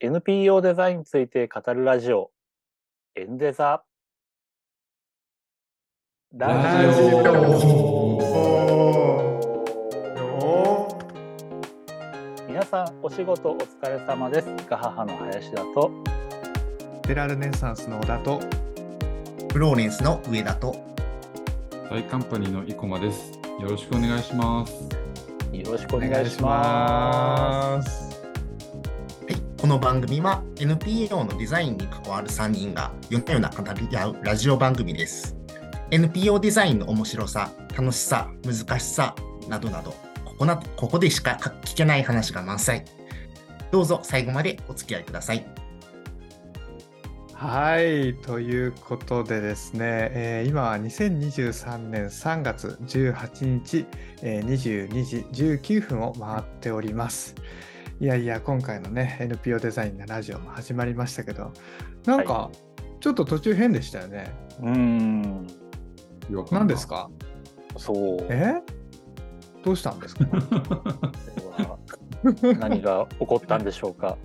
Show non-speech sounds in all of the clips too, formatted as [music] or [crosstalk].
NPO デザインについて語るラジオ、エンデザ。ラジオ。皆さん、お仕事お疲れ様です。ガハハの林田と、テラルネサンスの小田と、フローレンスの上田と、大カンパニーの生駒です。よろしくお願いします。よろしくお願いします。この番組は NPO のデザインに関わる3人が夜な夜な語り合うラジオ番組です。NPO デザインの面白さ、楽しさ、難しさなどなど、ここなここでしか聞けない話が満載。どうぞ最後までお付き合いください。はい、ということでですね、えー今は2023年3月18日、えー22時19分を回っております。いやいや、今回のね、NPO デザインのラジオも始まりましたけど、なんか、ちょっと途中変でしたよね。うーん、違和感が何ですか？そう。え？どうしたんですか？[laughs] 何が起こったんでしょうか？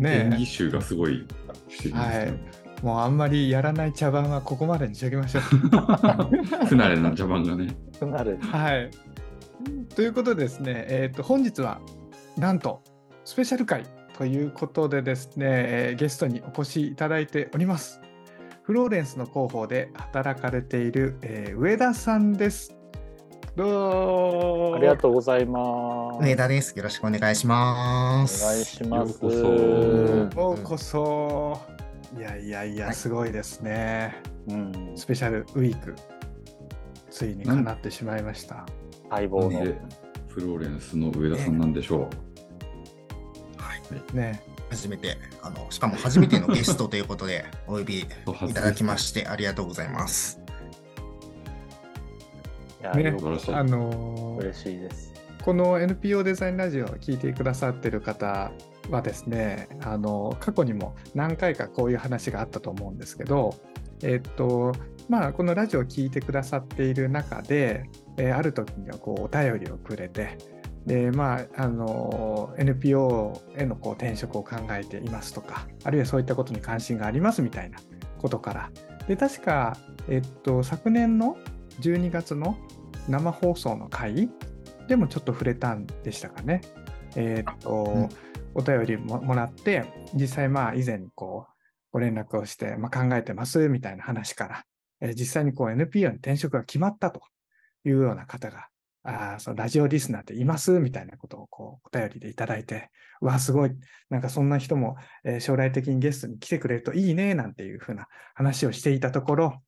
演ね技集がすごいしてるんですよ。え、もうあんまりやらない茶番はここまでにしておきましょう。[laughs] 不慣れな茶番がね。となる。はい。ということでですね、えー、と本日はなんとスペシャル回ということでですね、えーゲストにお越しいただいております。フローレンスの広報で働かれている、えー上田さんです。どうもありがとうございます。上田です。よろしくお願いしまおす。願いします。ようこそようこそ。いやいやいや、はいすごいですね。うん、スペシャルウィーク、ついにかなってしまいました。待望の。で、フローレンスの上田さんなんでしょはい、ね。初めて、あの、しかも初めてのゲストということで、[laughs] お呼びいいただきまして、ありがとうございます。いや、ね。あのー嬉しいです。この NPO デザインラジオを聞いてくださってる方はですねあの過去にも何回かこういう話があったと思うんですけどえっとまあこのラジオを聞いてくださっている中で、えーある時にはこうお便りをくれてでまああの NPO へのこう転職を考えていますとかあるいはそういったことに関心がありますみたいなことからで確か、えっと、昨年の12月の生放送の回でもちょっと触れたんでしたかね。えーっと、うんお便りももらって、実際まあ以前にこう、ご連絡をして、まあ、考えてますみたいな話から、えー実際にこう NPO に転職が決まったというような方が、あそのラジオリスナーっています？みたいなことをこうお便りでいただいて、うわ、すごい、なんかそんな人も、えー将来的にゲストに来てくれるといいね、なんていうふうな話をしていたところ、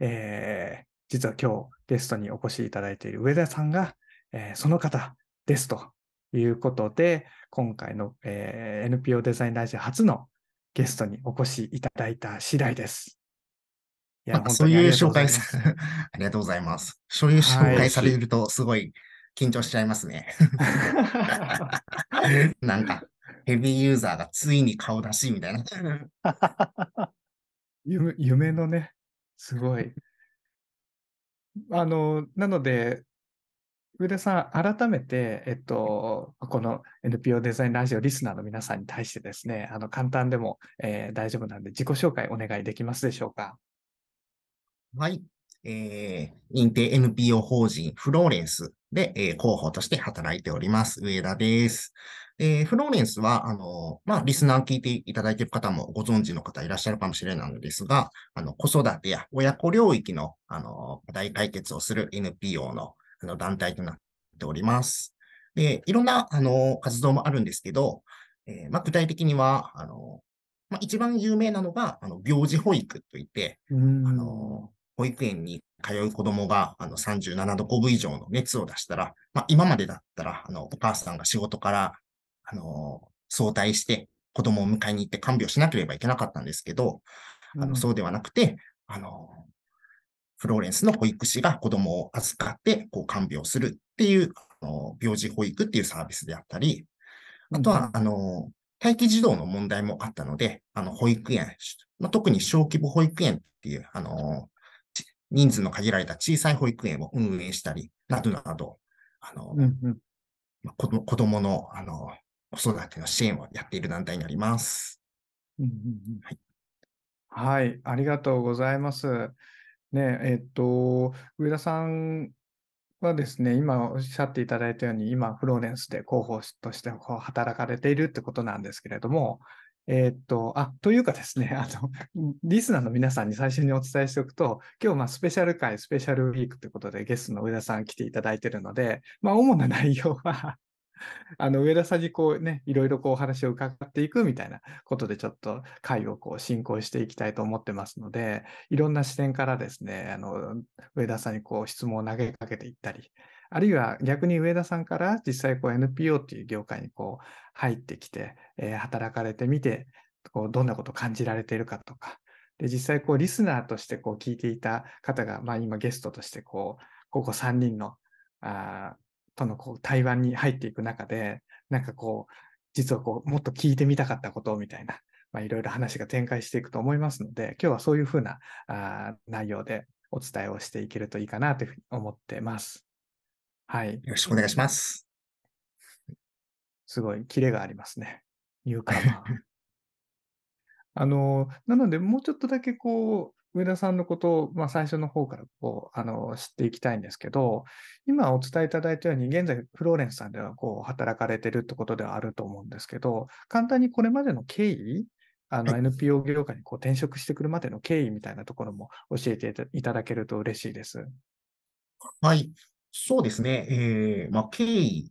えー実は今日ゲストにお越しいただいている上田さんが、えーその方ですということで、今回の、えー NPO デザインラジオ初のゲストにお越しいただいた次第です。いなんかそういう紹介さ、[laughs] ありがとうございます。そういう紹介されると、すごい緊張しちゃいますね。[laughs] なんか、ヘビーユーザーがついに顔出しみたいな。[laughs] 夢夢のね、すごい。あの、なので、上田さん、改めて、えっと、この NPO デザインラジオリスナーの皆さんに対してですね、あの簡単でも、えー大丈夫なんで、自己紹介お願いできますでしょうか？はい。えー、認定 NPO 法人フローレンスで、えー広報として働いております。上田です。えーフローレンスは、あの、まあ、リスナー聞いていただいている方もご存知の方いらっしゃるかもしれないのですが、あの、子育てや親子領域の、あの、課題解決をする NPO の、あの、団体となっております。で、いろんな、あの、活動もあるんですけど、えーまあ、具体的には、あの、まあ、一番有名なのが、あの、病児保育といって、あの、保育園に通う子供があの37度5分以上の熱を出したら、まあ、今までだったら、あの、お母さんが仕事から、あの、早退して子供を迎えに行って看病しなければいけなかったんですけど、あうん。の、そうではなくて、あの、フローレンスの保育士が子供を預かって、こう、看病するっていう、あの、病児保育っていうサービスであったり、あとは、あの、待機児童の問題もあったので、あの、保育園、まあ、特に小規模保育園っていう、あの、ち人数の限られた小さい保育園を運営したり、などなど、あの、うんうんまあ子供の、あの、子育ての支援をやっている団体になります。うんうんうんはいはい、ありがとうございます。ね、えっと、上田さんはですね、今おっしゃっていただいたように、今、フローレンスで広報としてこう働かれているってことなんですけれども、えっと、あ、というかですね、あの、[laughs] リスナーの皆さんに最初にお伝えしておくと、今日、まあ、スペシャル回、スペシャルウィークということで、ゲストの上田さん来ていただいているので、まあ、主な内容は、[laughs] あの、上田さんにこうね、いろいろこうお話を伺っていくみたいなことでちょっと会をこう進行していきたいと思ってますので、いろんな視点からですね、あの、上田さんにこう質問を投げかけていったり、あるいは逆に上田さんから実際こう NPO っていう業界にこう入ってきて、えー働かれてみて、こうどんなことを感じられているかとか、で、実際こうリスナーとしてこう聞いていた方が、まあ今ゲストとしてこう、ここ3人の、あとのこう対話に入っていく中で、なんかこう、実はこう、もっと聞いてみたかったことみたいな、いろいろ話が展開していくと思いますので、今日はそういうふうなあ内容でお伝えをしていけるといいかなというふうに思ってます。はい。よろしくお願いします。すごいキレがありますね。ニューカマー。[laughs] あの、なので、もうちょっとだけこう、上田さんのことを、まあ、最初の方からこう、あの、知っていきたいんですけど、今お伝えいただいたように、現在、フローレンスさんではこう、働かれてるってことではあると思うんですけど、簡単にこれまでの経緯、あの、はい NPO 業界にこう転職してくるまでの経緯みたいなところも教えていただけると嬉しいです。はい。そうですね。えー、まあ、経緯、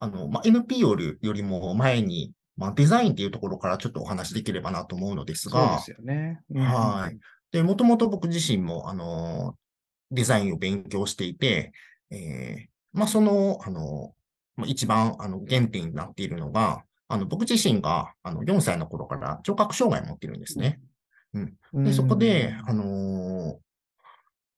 あの、まあ、NPO よりも前に、まあ、デザインっていうところからちょっとお話しできればなと思うのですがそうで、すよね。うんうんうんはい。で、もともと僕自身も、あの、デザインを勉強していて、えー、まあ、その、あの、まあ一番、あの、原点になっているのが、あの、僕自身が、あの、4歳の頃から聴覚障害を持っているんですね。で、そこで、あのー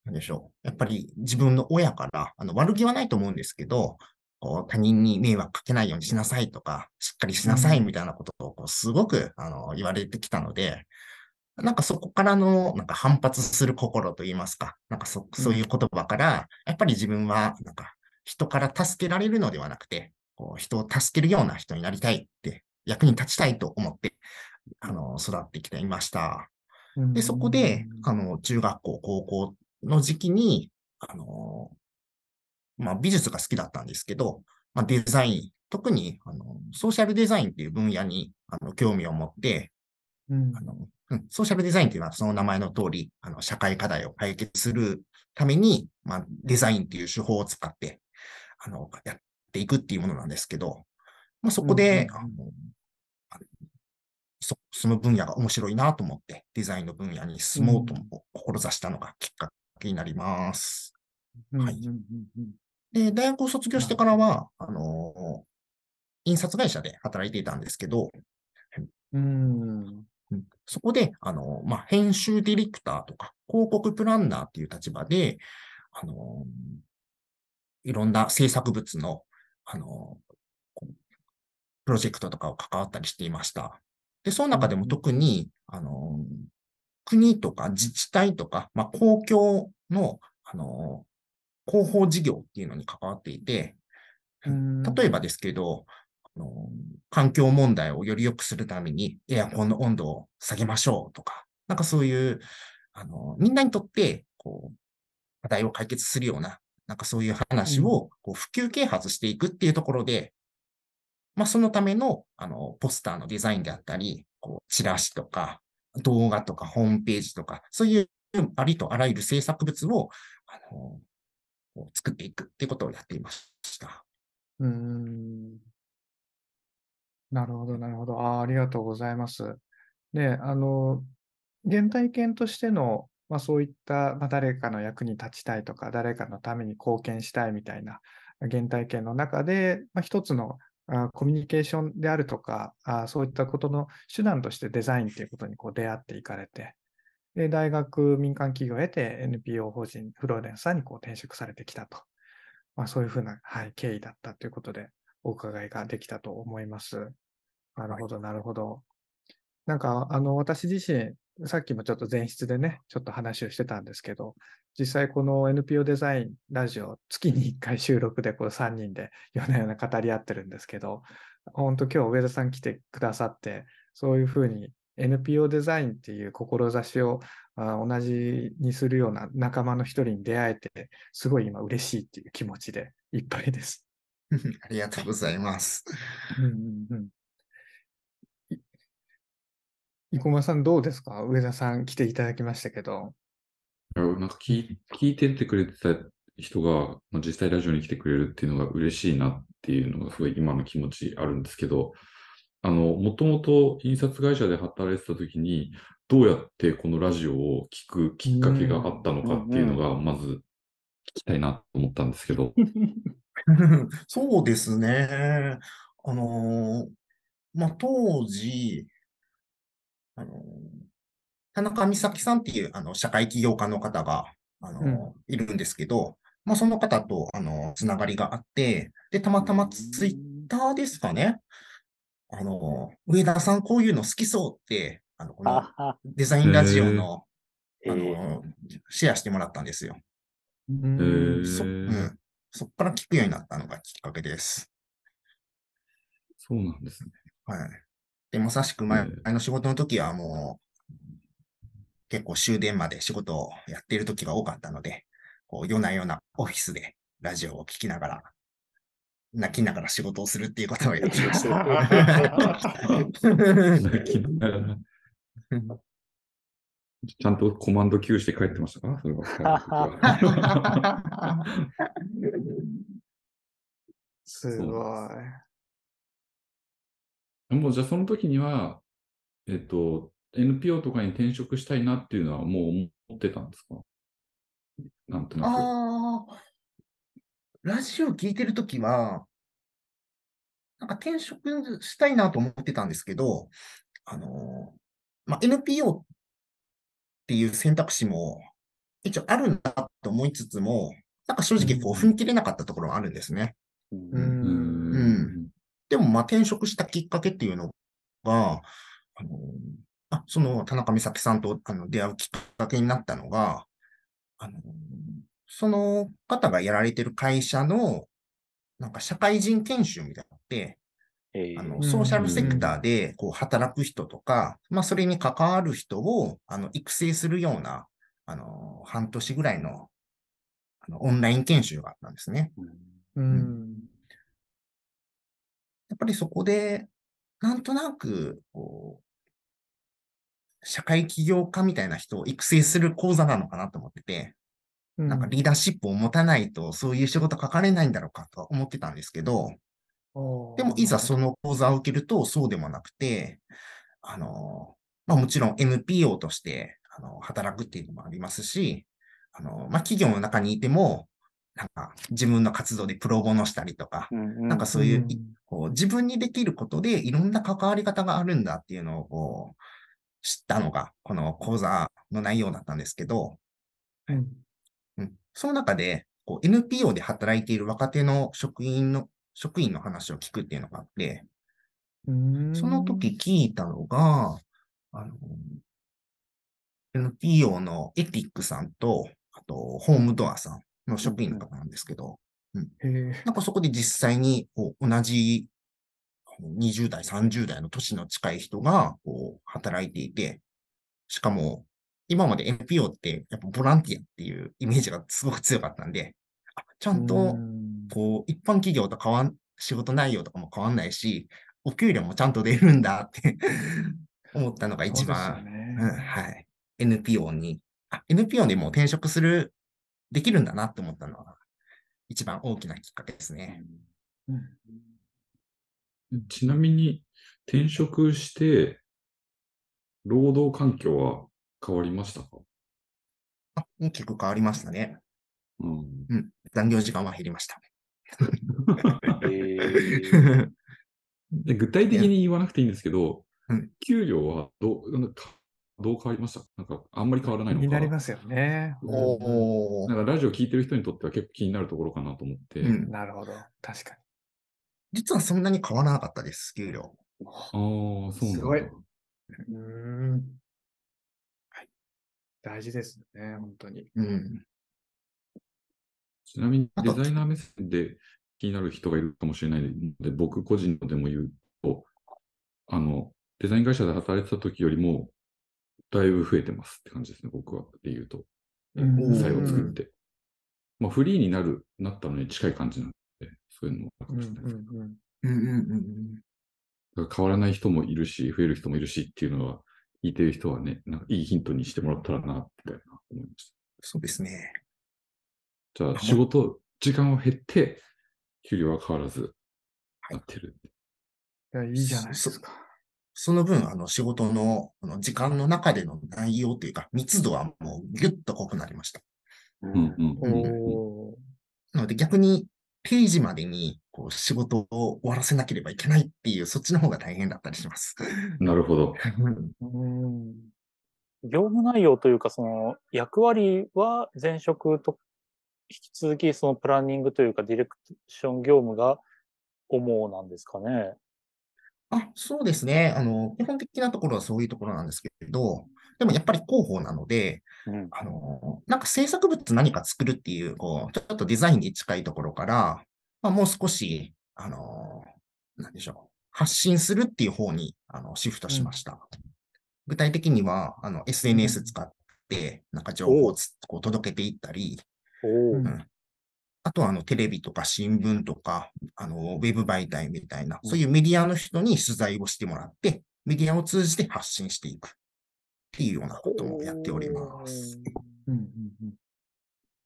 なんでしょう。やっぱり自分の親から、あの、悪気はないと思うんですけど、こう他人に迷惑かけないようにしなさいとか、しっかりしなさいみたいなことを、こうすごく、あの、言われてきたので、なんかそこからの、なんか反発する心といいますか、なんかそ、そういう言葉から、やっぱり自分は、なんか、人から助けられるのではなくて、こう人を助けるような人になりたいって、役に立ちたいと思って、あの、育ってきていました。うんで、そこで、あの、中学校、高校の時期に、あの、まあ、美術が好きだったんですけど、まあ、デザイン、特に、あの、ソーシャルデザインっていう分野に、あの、興味を持って、うん。あの、うん、ソーシャルデザインっていうのはその名前の通り、あの、社会課題を解決するために、まあ、デザインっていう手法を使って、あの、やっていくっていうものなんですけど、まあ、そこで、うんうんあの、そ、その分野が面白いなと思って、デザインの分野に進もうとうん。志したのがきっかけになります。はい。で、大学を卒業してからは、あの、印刷会社で働いていたんですけど、うん。うん。そこで、あの、まあ、編集ディレクターとか、広告プランナーっていう立場で、あの、いろんな制作物の、あの、プロジェクトとかを関わったりしていました。で、その中でも特に、あの、国とか自治体とか、まあ、公共の、あの、広報事業っていうのに関わっていて、うん。例えばですけど、あの環境問題をより良くするためにエアコンの温度を下げましょうとか、なんかそういう、あの、みんなにとって、こう、課題を解決するような、なんかそういう話を、こう、普及啓発していくっていうところで、まあ、そのための、あの、ポスターのデザインであったり、こう、チラシとか、動画とか、ホームページとか、そういうありとあらゆる制作物を、あの、作っていくっていうことをやっていました。うんなるほど、なるほど。あありがとうございます。で、あの、原体験としての、まあ、そういった、まあ、誰かの役に立ちたいとか、誰かのために貢献したいみたいな原体験の中で、まあ、一つのあコミュニケーションであるとか、あそういったことの手段としてデザインということにこう出会っていかれて、で、大学、民間企業を経て NPO 法人フローレンスさんにこう転職されてきたと。まあ、そういうふうな、はい、経緯だったということで、お伺いができたと思います。なるほど、なるほど。なんか、あの、私自身、さっきもちょっと前室でね、ちょっと話をしてたんですけど、実際この NPO デザインラジオ、月に1回収録でこう3人で夜な夜な語り合ってるんですけど、本当今日上田さん来てくださって、そういうふうに NPO デザインっていう志をあ同じにするような仲間の一人に出会えて、すごい今嬉しいっていう気持ちでいっぱいです。[laughs] ありがとうございます。うんうんうん。い生駒さんどうですか？上田さん来ていただきましたけど。いやなんか聞い聞いてってくれてた人が、まあ、実際ラジオに来てくれるっていうのが嬉しいなっていうのがすごい今の気持ちあるんですけど、あの、もともと印刷会社で働いてた時に、どうやってこのラジオを聞くきっかけがあったのかっていうのが、まず聞きたいなと思ったんですけど。[laughs] そうですね。あのーまあ、当時、あのー田中美咲さんっていう、あの、社会起業家の方が、あのーうんいるんですけど、まあ、その方と、あのーつながりがあって、で、たまたまツイッターですかね。あのー上田さんこういうの好きそうって、あの、このデザインラジオの、えあーのーシェアしてもらったんですよ。そ、うーん。そっから聞くようになったのがきっかけです。そうなんですね。はい。で、まさしく前の仕事の時はもう、結構終電まで仕事をやっている時が多かったので、こう夜な夜なオフィスでラジオを聞きながら、泣きながら仕事をするっていうことをやってました。泣きながらちゃんとコマンド Q して帰ってましたかそれはすごい。もうじゃあその時には、えっと、NPO とかに転職したいなっていうのはもう思ってたんですか？なんとなく。ああ、ラジオ聞いてるときは、なんか転職したいなと思ってたんですけど、あの、まあ、NPO っていう選択肢も一応あるんだと思いつつも、なんか正直こう踏み切れなかったところはあるんですね。ううんん。でもまあ転職したきっかけっていうのが、あの、あその田中美咲さんとあの出会うきっかけになったのが、あの、その方がやられてる会社の、なんか社会人研修みたいなのって、えーあの、うんソーシャルセクターで、こう、働く人とか、まあ、それに関わる人を、あの、育成するような、あの、半年ぐらいの、あの、オンライン研修があったんですね。うん。やっぱりそこで、なんとなく、こう、社会起業家みたいな人を育成する講座なのかなと思ってて、なんかリーダーシップを持たないと、そういう仕事書かれないんだろうかとは思ってたんですけど、でもいざその講座を受けるとそうでもなくて、あの、まあもちろん NPO として、あの、働くっていうのもありますし、あの、まあ企業の中にいても、なんか自分の活動でプロボノしたりとか、うんなんかそういう、うん。こう自分にできることでいろんな関わり方があるんだっていうのをこう知ったのが、この講座の内容だったんですけど、うん。うん、その中で、こう NPO で働いている若手の職員の、職員の話を聞くっていうのがあって、うん。その時聞いたのが、あの、NPO のエティックさんと、あと、ホームドアさんの職員の方なんですけど、へえなんかそこで実際に、こう、同じあの20代、30代の年の近い人が、こう、働いていて、しかも、今まで NPO って、やっぱボランティアっていうイメージがすごく強かったんで、あ、ちゃんと、うん。こう、一般企業と変わん、仕事内容とかも変わんないし、お給料もちゃんと出るんだって [laughs] 思ったのが一番、ね。うん、はい。NPO に、あ、NPO でも転職する、できるんだなって思ったのが、一番大きなきっかけですね。うんちなみに、転職して、労働環境は変わりましたか？あ、大きく変わりましたね。うんうん。残業時間は減りました。えー [laughs] で具体的に言わなくていいんですけどうん、給料はどうなんかどう変わりました？なんかあんまり変わらないのか？気になりますよね。おなんかラジオ聞いてる人にとっては結構気になるところかなと思って。うんなるほど。確か実はそんなに変わらなかったです、給料。ああ、そうなんだ。すごいに。うん。大事ですね、本当に。うん。ちなみにデザイナー目線で気になる人がいるかもしれないので、僕個人でも言うと、あの、デザイン会社で働いてた時よりも、だいぶ増えてますって感じですね、僕は。で言うと。うんうん最後作って。まあ、フリーになる、なったのに近い感じなんで、そういうのもあるかうんもしれないです。うんうんうんうんうんだから変わらない人もいるし、増える人もいるしっていうのは、聞いてる人はね、なんかいいヒントにしてもらったらな、みたいな思いました。そうですね。じゃあ、仕事、時間は減って、給料は変わらずなってる。いや、いいじゃないですか。その分、あの、仕事の、あの時間の中での内容というか、密度はもうギュッと濃くなりました。うんうんなので逆に、定時までに、こう、仕事を終わらせなければいけないっていう、そっちの方が大変だったりします。なるほど。うん業務内容というか、その役割は前職と引き続きそのプランニングというかディレクション業務が主なんですかね。あ、そうですね。あの、基本的なところはそういうところなんですけれど、でもやっぱり広報なので、うん。あの、なんか制作物何か作るっていう、こう、ちょっとデザインに近いところから、まあ、もう少し、あの、なんでしょう。発信するっていう方に、あの、シフトしました。具体的には、あの、SNS 使って、なんか情報をつこう届けていったり、うんあとは、あの、テレビとか新聞とか、あの、ウェブ媒体みたいな、そういうメディアの人に取材をしてもらって、メディアを通じて発信していくっていうようなこともやっております。うんうん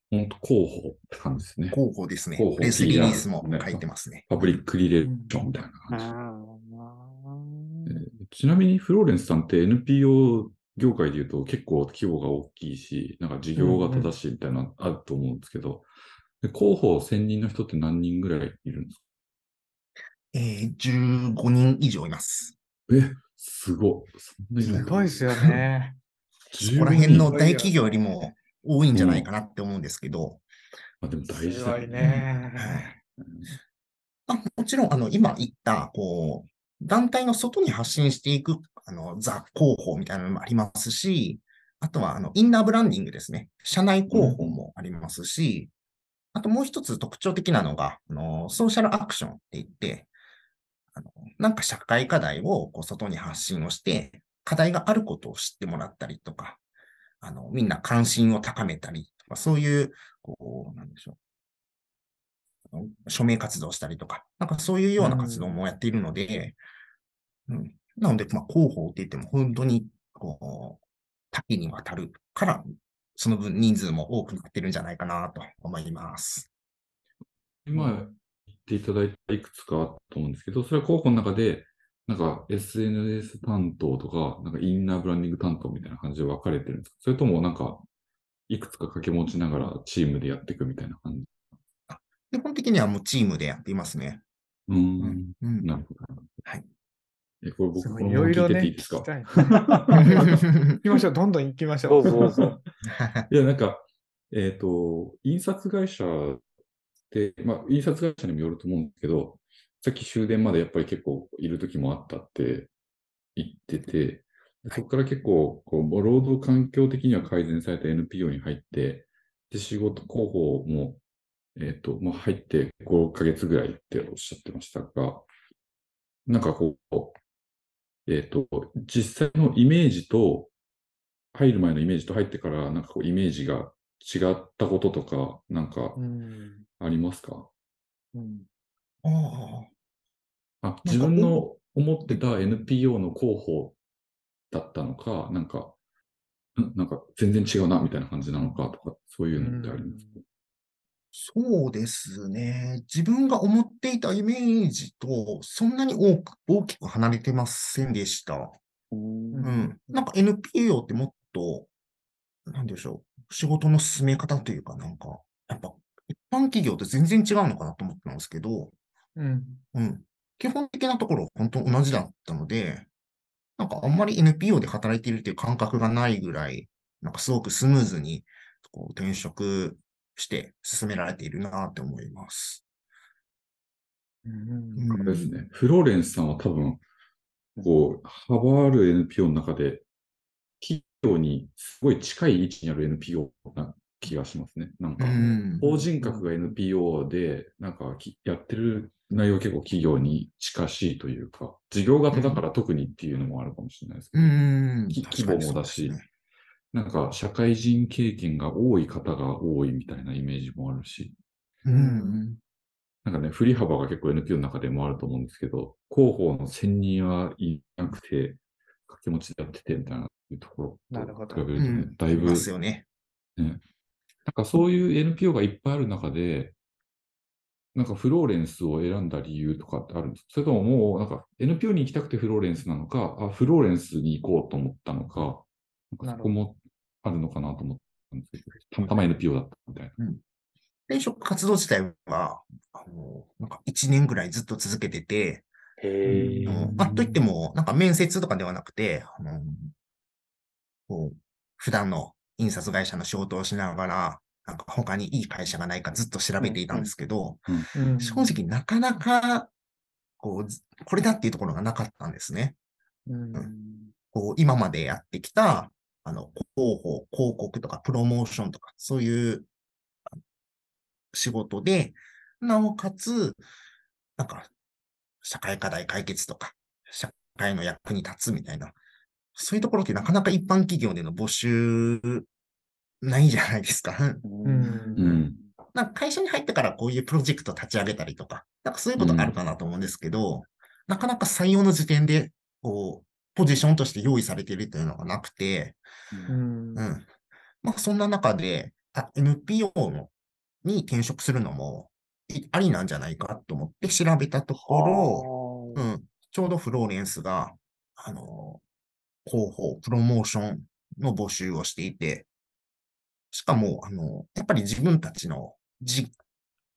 本当広報って感じですね。広報ですね広。報プレスリリースも書いてますね。パブリックリレーションみたいなう感じ。んえーちなみにフローレンスさんって NPO 業界で言うと結構規模が大きいし、なんか事業が正しいみたいなのあると思うんですけど、で広報専任の人って何人ぐらいいるんですえー、15人以上います。かえ、すごい。すごいですよね。[laughs] そこら辺の15人大企業よりも多いんじゃないかなって思うんですけど、あでも大事だよね。ね。あもちろん、あの、今言った、こう、団体の外に発信していく、あの、ザ広報みたいなのもありますし、あとは、あの、インナーブランディングですね。社内広報もありますし、あともう一つ特徴的なのが、あの、ソーシャルアクションって言って、あの、なんか社会課題をこう外に発信をして、課題があることを知ってもらったりとか、あの、みんな関心を高めたりとか、そういう、こう、なんでしょう。署名活動したりとか、なんかそういうような活動もやっているので、うん。なので、まあ、広報って言っても本当に、こう、多岐にわたるから、その分人数も多くなってるんじゃないかなと思います。今言っていただいたいくつかあったと思うんですけど、それは広報の中で、なんか SNS 担当とか、なんかインナーブランディング担当みたいな感じで分かれてるんですか？それともなんか、いくつか掛け持ちながらチームでやっていくみたいな感じ？基本的にはもうチームでやっていますね。うーん。うん。なるほど。はい。え、これ僕すごい、このまま聞いていろいろね、ていいですか。行きましょう、どんどん行きましょう。どうぞどうぞ。[laughs] いや、なんか、えっ、と、印刷会社って、まあ、印刷会社にもよると思うんですけど、さっき終電までやっぱり結構いる時もあったって言ってて、そこから結構、こう、労働環境的には改善された NPO に入って、で、仕事広報も、えっ、と、まあ、入って5ヶ月ぐらいっておっしゃってましたが、なんかこう、えっ、と、実際のイメージと、入る前のイメージと入ってから、なんかこう、イメージが違ったこととか、なんかうん。ありますか？うん。ああ。あ、自分の思ってた NPO の広報だったのか、なんか、んなんか全然違うなみたいな感じなのかとか、そういうのってありますか？そうですね。自分が思っていたイメージとそんなに大く大きく離れてませんでした。うんうん。なんか NPO ってもっと、なんでしょう。仕事の進め方というか、なんか、やっぱ一般企業と全然違うのかなと思ってたんですけど、うんうん。基本的なところ本当同じだったので、なんかあんまり NPO で働いているっていう感覚がないぐらい、なんかすごくスムーズにこう転職して進められているなって思います。うんですね。フローレンスさんは多分、こう、幅ある NPO の中で、企業にすごい近い位置にある NPO な気がしますね。なんうか、ん。法人格が NPO で、なんかきやってる内容結構企業に近しいというか、事業型だから特にっていうのもあるかもしれないですけうど、規模もだしそうですねなんか社会人経験が多い方が多いみたいなイメージもあるし、うん。なんかね、振り幅が結構 NPO の中でもあると思うんですけど、広報の1000人はいなくて、掛け持ちでやっててみたいなところと比べるとね、うん。だいぶ、いますよね。なんかそういう NPO がいっぱいある中で、なんかフローレンスを選んだ理由とかってあるんですか？それとももうなんか NPO に行きたくてフローレンスなのか、あ、フローレンスに行こうと思ったのか、なんかそこもあるのかなと思ったんですけど、たまたま NPO だったみたいな。転職活動自体は、あの、なんか1年ぐらいずっと続けてて、へえ。あといっても、なんか面接とかではなくて、あの、こう、普段の印刷会社の仕事をしながら、なんか他にいい会社がないかずっと調べていたんですけど、うん正直なかなか、こう、ずこれだっていうところがなかったんですね。うんこう、今までやってきた、あの、広報、広告とかプロモーションとか、そういう仕事で、なおかつ、なんか、社会課題解決とか、社会の役に立つみたいな、そういうところってなかなか一般企業での募集ないじゃないですか。うんうん。なんか会社に入ってからこういうプロジェクト立ち上げたりとか、なんかそういうことあるかなと思うんですけど、なかなか採用の時点で、こう、ポジションとして用意されているというのがなくて、うん。うん。まあ、そんな中で、あ NPO のに転職するのもいありなんじゃないかと思って調べたところ、ろうん、ちょうどフローレンスが、あの、広報、プロモーションの募集をしていて、しかも、あの、やっぱり自分たちのじ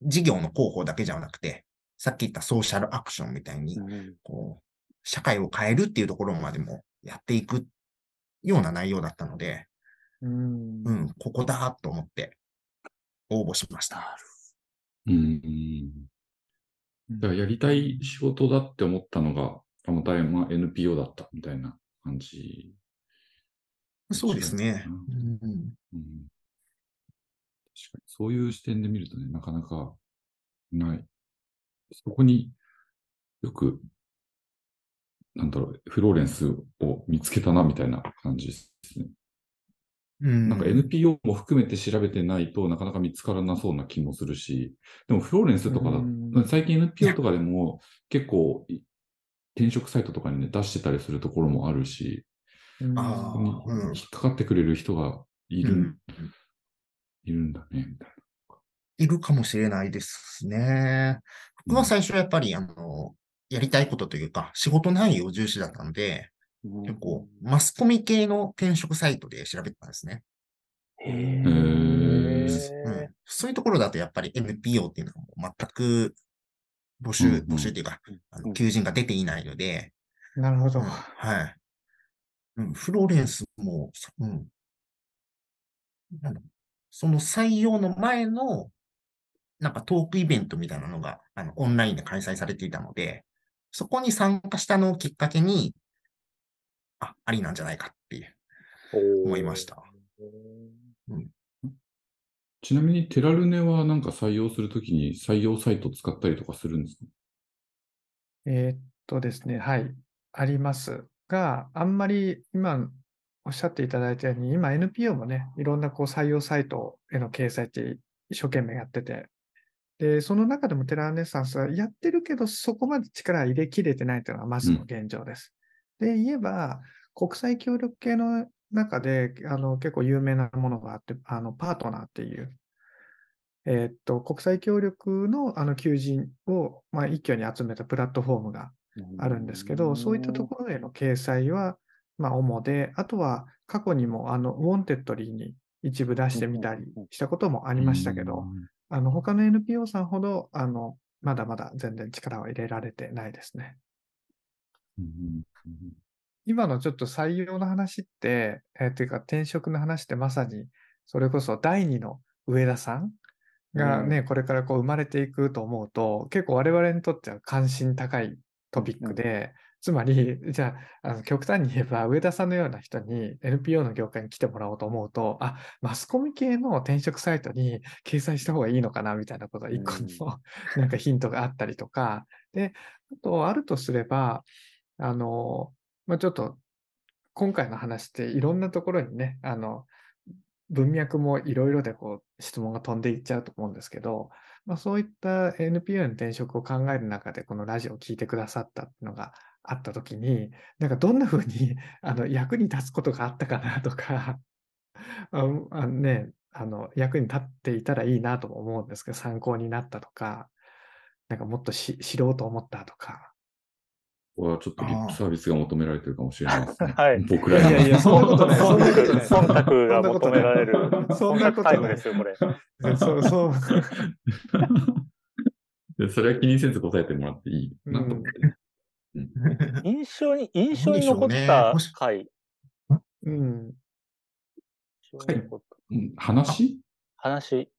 事業の広報だけじゃなくて、さっき言ったソーシャルアクションみたいに、こう、社会を変えるっていうところまでもやっていくような内容だったので、うんうん、ここだと思って応募しました。うん。だからやりたい仕事だって思ったのが、たまたま NPO だったみたいな感じ。そうですね。ううんうん、確かにそういう視点で見るとね、なかなかない。そこによく、なんだろう、フローレンスを見つけたなみたいな感じですね。うん。なんか NPO も含めて調べてないとなかなか見つからなそうな気もするし、でもフローレンスとかだうん。最近 NPO とかでも結構い転職サイトとかにね出してたりするところもあるし、うん。引っかかってくれる人がいる、うん。いるんだね、みたいいるかもしれないですね。僕は最初やっぱり、あの、やりたいことというか、仕事内容重視だったので、結構、マスコミ系の転職サイトで調べてたんですね。へへうんー。そういうところだとやっぱり NPO っていうのは全く募集、うんうん募集っていうか、あのうん求人が出ていないので、なるほどうん。はい。うん、フローレンスも、そうん。なんだその採用の前の、なんかトークイベントみたいなのが、あの、オンラインで開催されていたので、そこに参加したのをきっかけに、あ、ありなんじゃないかっていう、思いました。な。ちなみにテラルネはなんか採用するときに採用サイト使ったりとかするんですか？えーっとですね、はい、ありますが、あんまり今おっしゃっていただいたように、今 NPO もね、いろんなこう採用サイトへの掲載って一生懸命やってて、で、その中でもテラネッサンスはやってるけど、そこまで力入れきれてないというのがまずの現状です。で、言えば、国際協力系の中であの結構有名なものがあって、あのパートナーっていう、えーっと、国際協力のあの求人を、まあ、一挙に集めたプラットフォームがあるんですけど、そういったところへの掲載は、まあ、主で、あとは過去にもあの Wantedly に一部出してみたりしたこともあありましたけど、あの他の NPO さんほどあのまだまだ全然力を入れられてないですね。今のちょっと採用の話って、えーというか転職の話ってまさにそれこそ第二の上田さんがね、これからこう生まれていくと思うと、結構我々にとっては関心高いトピックで、つまり、じゃあ、あの極端に言えば、上田さんのような人に NPO の業界に来てもらおうと思うと、あ、マスコミ系の転職サイトに掲載した方がいいのかなみたいなことが一個の、[laughs] なんかヒントがあったりとか、で、あと、あるとすれば、あの、まあ、ちょっと、今回の話っていろんなところにね、あの、文脈もいろいろでこう質問が飛んでいっちゃうと思うんですけど、まあ、そういった NPO の転職を考える中で、このラジオを聞いてくださったっていうのがあったときに、なんかどんな風に [laughs] あの役に立つことがあったかなとか、[laughs] ああのね、あの役に立っていたらいいなとも思うんですけど、参考になったとか、なんかもっとし知ろうと思ったとか。これはちょっとリップサービスが求められてるかもしれないですね。[laughs] はい僕らにいやいや、そんなことない。そんなことない。忖度が求められる。そんなことないですよ、これ。そう、そう。でそれは気にせず答えてもらっていいなと思って。[laughs] 印象に、印象に残った回。うん。話？話。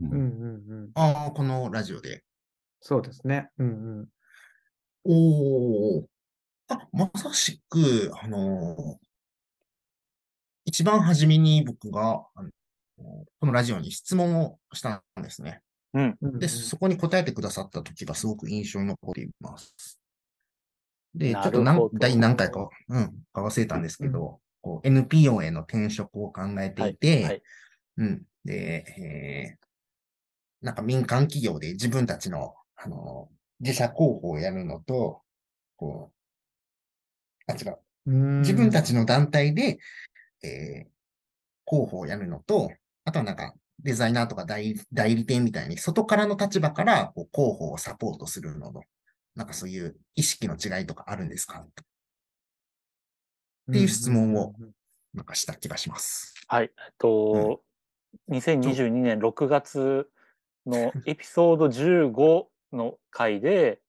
ううんんうんうん。ああ、このラジオで。そうですね。うんうん。おお。あ、まさしく、あのー一番初めに僕が、あのこのラジオに質問をしたんですね。うん。うんうんで、そこに答えてくださった時がすごく印象に残っています。で、ちょっと何第何回か、うん、か忘れたんですけど、こう NPO への転職を考えていて、はいはい。うん。で、えーなんか民間企業で自分たちの、あの、自社広報をやるのと、こう、あ、違う。うん。自分たちの団体で、えー広報をやるのと、あとはなんかデザイナーとか代代理店みたいに外からの立場からこう広報をサポートするのの、なんかそういう意識の違いとかあるんですか？っていう質問をなんかした気がします。はい。えっと、2022年6月のエピソード15の回で、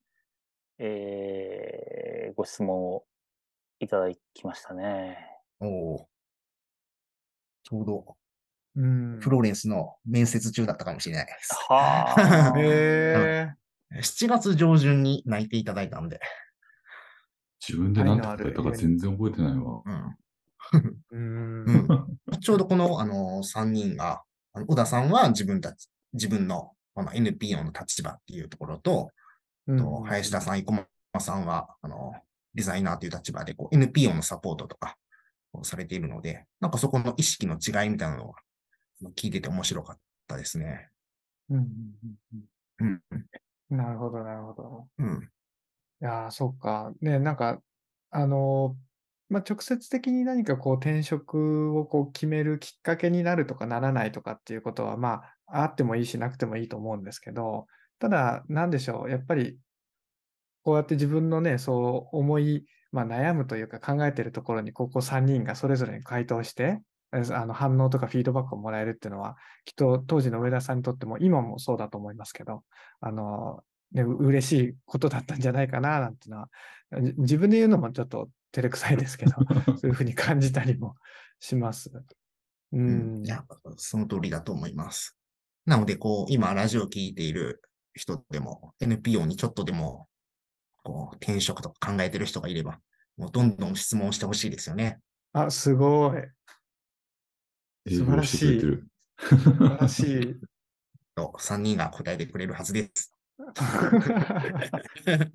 えーご質問をいただきましたね。おお。ちょうどうん。フローレンスの面接中だったかもしれないです。はあ。[laughs] へえ。7月上旬に泣いていただいたんで。自分で何て答えたか全然覚えてないわ。うん。[laughs] ちょうどこの、あの、3人が、小田さんは自分たち、自分のこの NPO の立場っていうところと、うんと林田さん、生駒さんは、あの、デザイナーという立場で、こう、NPO のサポートとかをされているので、なんかそこの意識の違いみたいなのがあの聞いてて面白かったですね。うんうんうん。うんなるほど、なるほど。うん。いやー、そっか。ね、なんか、あのーまあ、直接的に何かこう転職をこう決めるきっかけになるとかならないとかっていうことは、まあ、あってもいいしなくてもいいと思うんですけど、ただ、なんでしょう。やっぱり、こうやって自分のね、そう思い、まあ、悩むというか考えてるところに、ここ3人がそれぞれに回答して、えあの反応とかフィードバックをもらえるっていうのは、きっと当時の上田さんにとっても、今もそうだと思いますけど、あの、ね、う嬉しいことだったんじゃないかな、なんていうのは、じ自分で言うのもちょっと照れくさいですけど、[laughs] そういうふうに感じたりもします。ううん。んい。や、その通りだと思います。なので、こう、今、ラジオを聞いている人でも、NPO にちょっとでも、こう、転職とか考えてる人がいれば、もうどんどん質問してほしいですよね。あ、すごい。英語をしてくれてる。素晴らしい。と、3人が答えてくれるはずです。[laughs]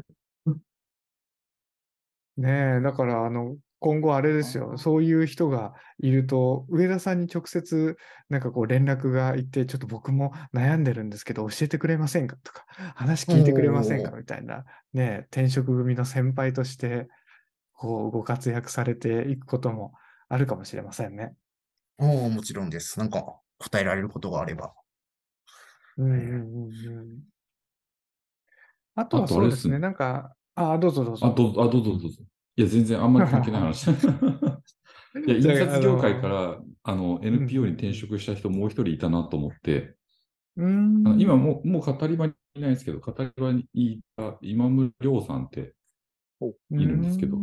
ねえ、だから、あの、今後あれですよ、そういう人がいると、上田さんに直接、なんかこう連絡がいって、ちょっと僕も悩んでるんですけど、教えてくれませんかとか、話聞いてくれませんかみたいな、ねえ、転職組の先輩として、こう、ご活躍されていくこともあるかもしれませんね。おおもちろんです。なんか、答えられることがあれば。うんうんうんうん。あとはそうですね、なんか、あ、どうぞどうぞ。あ、どうぞ、あ、どうぞどうぞ。いや、全然あんまり関係ない話。[laughs] いや、印刷業界かあのら、あの、NPO に転職した人もう一人いたなと思って、うーんあの今もう、もう語り場にいないですけど、語り場にいた今村亮さんっているんですけど、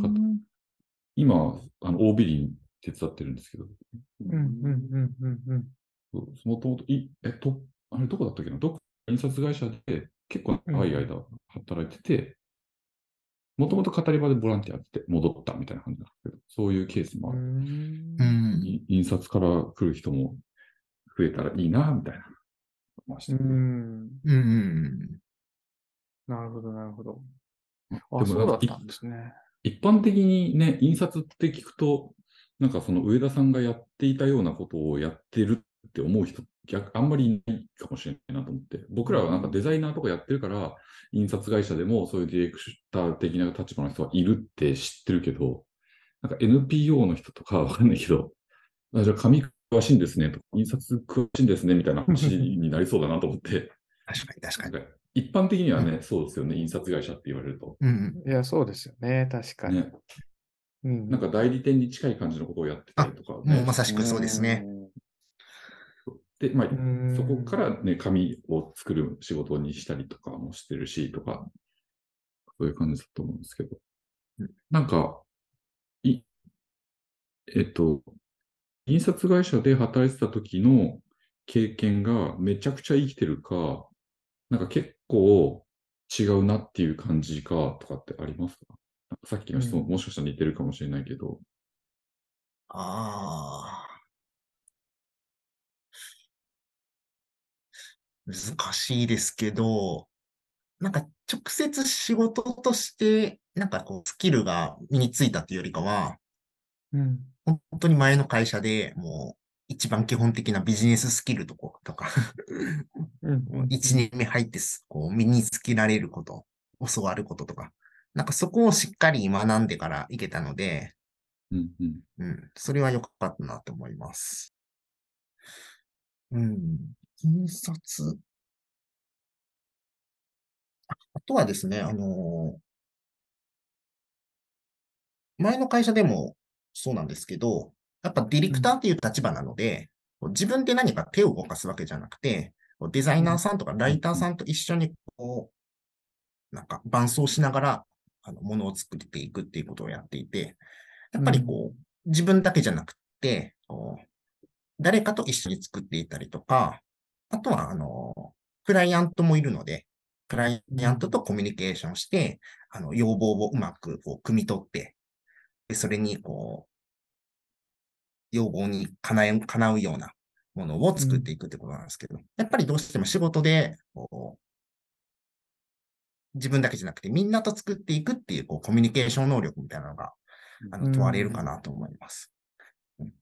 今、あの、OB に手伝ってるんですけど、うんうんうんうんうん。もともと、い、えっと、あれどこだったっけな？どっか印刷会社で結構長い間働いてて、もともと語り場でボランティアやって戻ったみたいな感じなんですけど、そういうケースもある。うん印刷から来る人も増えたらいいな、みたいな。うん。うんうんなるほど、なるほど。であ、そうだったんですね。一般的にね、印刷って聞くと、なんかその上田さんがやっていたようなことをやってるって思う人、逆、あんまりいないかもしれないなと思って、僕らはなんかデザイナーとかやってるから、印刷会社でもそういうディレクター的な立場の人はいるって知ってるけど、なんか NPO の人とかわかんないけど、あじゃあ紙詳しいんですねとか、印刷詳しいんですねみたいな話になりそうだなと思って、[laughs] 確かに確かに。一般的にはね、そうですよね、印刷会社って言われると。うんいや、そうですよね。確かに。ね、うん。なんか代理店に近い感じのことをやってたりとか、うん。ねもうまさしくそうですね。で、まあうん、そこからね、紙を作る仕事にしたりとかもしてるし、とか、そういう感じだと思うんですけどうん。なんか、い、えっと、印刷会社で働いてた時の経験がめちゃくちゃ生きてるか、なんか結構違うなっていう感じかとかってありますか？さっきの質問、うんもしかしたら似てるかもしれないけど。ああ。難しいですけど、なんか直接仕事として、なんかこう、スキルが身についたっていうよりかは、うん。本当に前の会社でもう、一番基本的なビジネススキルとことか、うん。[laughs] 一年目入ってす、こう、身につけられること、教わることとか、なんかそこをしっかり学んでからいけたので、うんうん。うん、それは良かったなと思います。うん、印刷。ああとはですね、あの前の会社でもそうなんですけど、やっぱディレクターっていう立場なので、こう自分で何か手を動かすわけじゃなくて、デザイナーさんとかライターさんと一緒にこう、なんか伴走しながら、あの、ものを作っていくっていうことをやっていて、やっぱりこう、自分だけじゃなくて、誰かと一緒に作っていたりとか、あとは、あの、クライアントもいるので、クライアントとコミュニケーションして、あの、要望をうまくこう、汲み取って、で、それに、こう、要望に叶え、叶うようなものを作っていくってことなんですけど、やっぱりどうしても仕事で、こう、自分だけじゃなくてみんなと作っていくっていう、こう、コミュニケーション能力みたいなのが、あの、問われるかなと思います。うん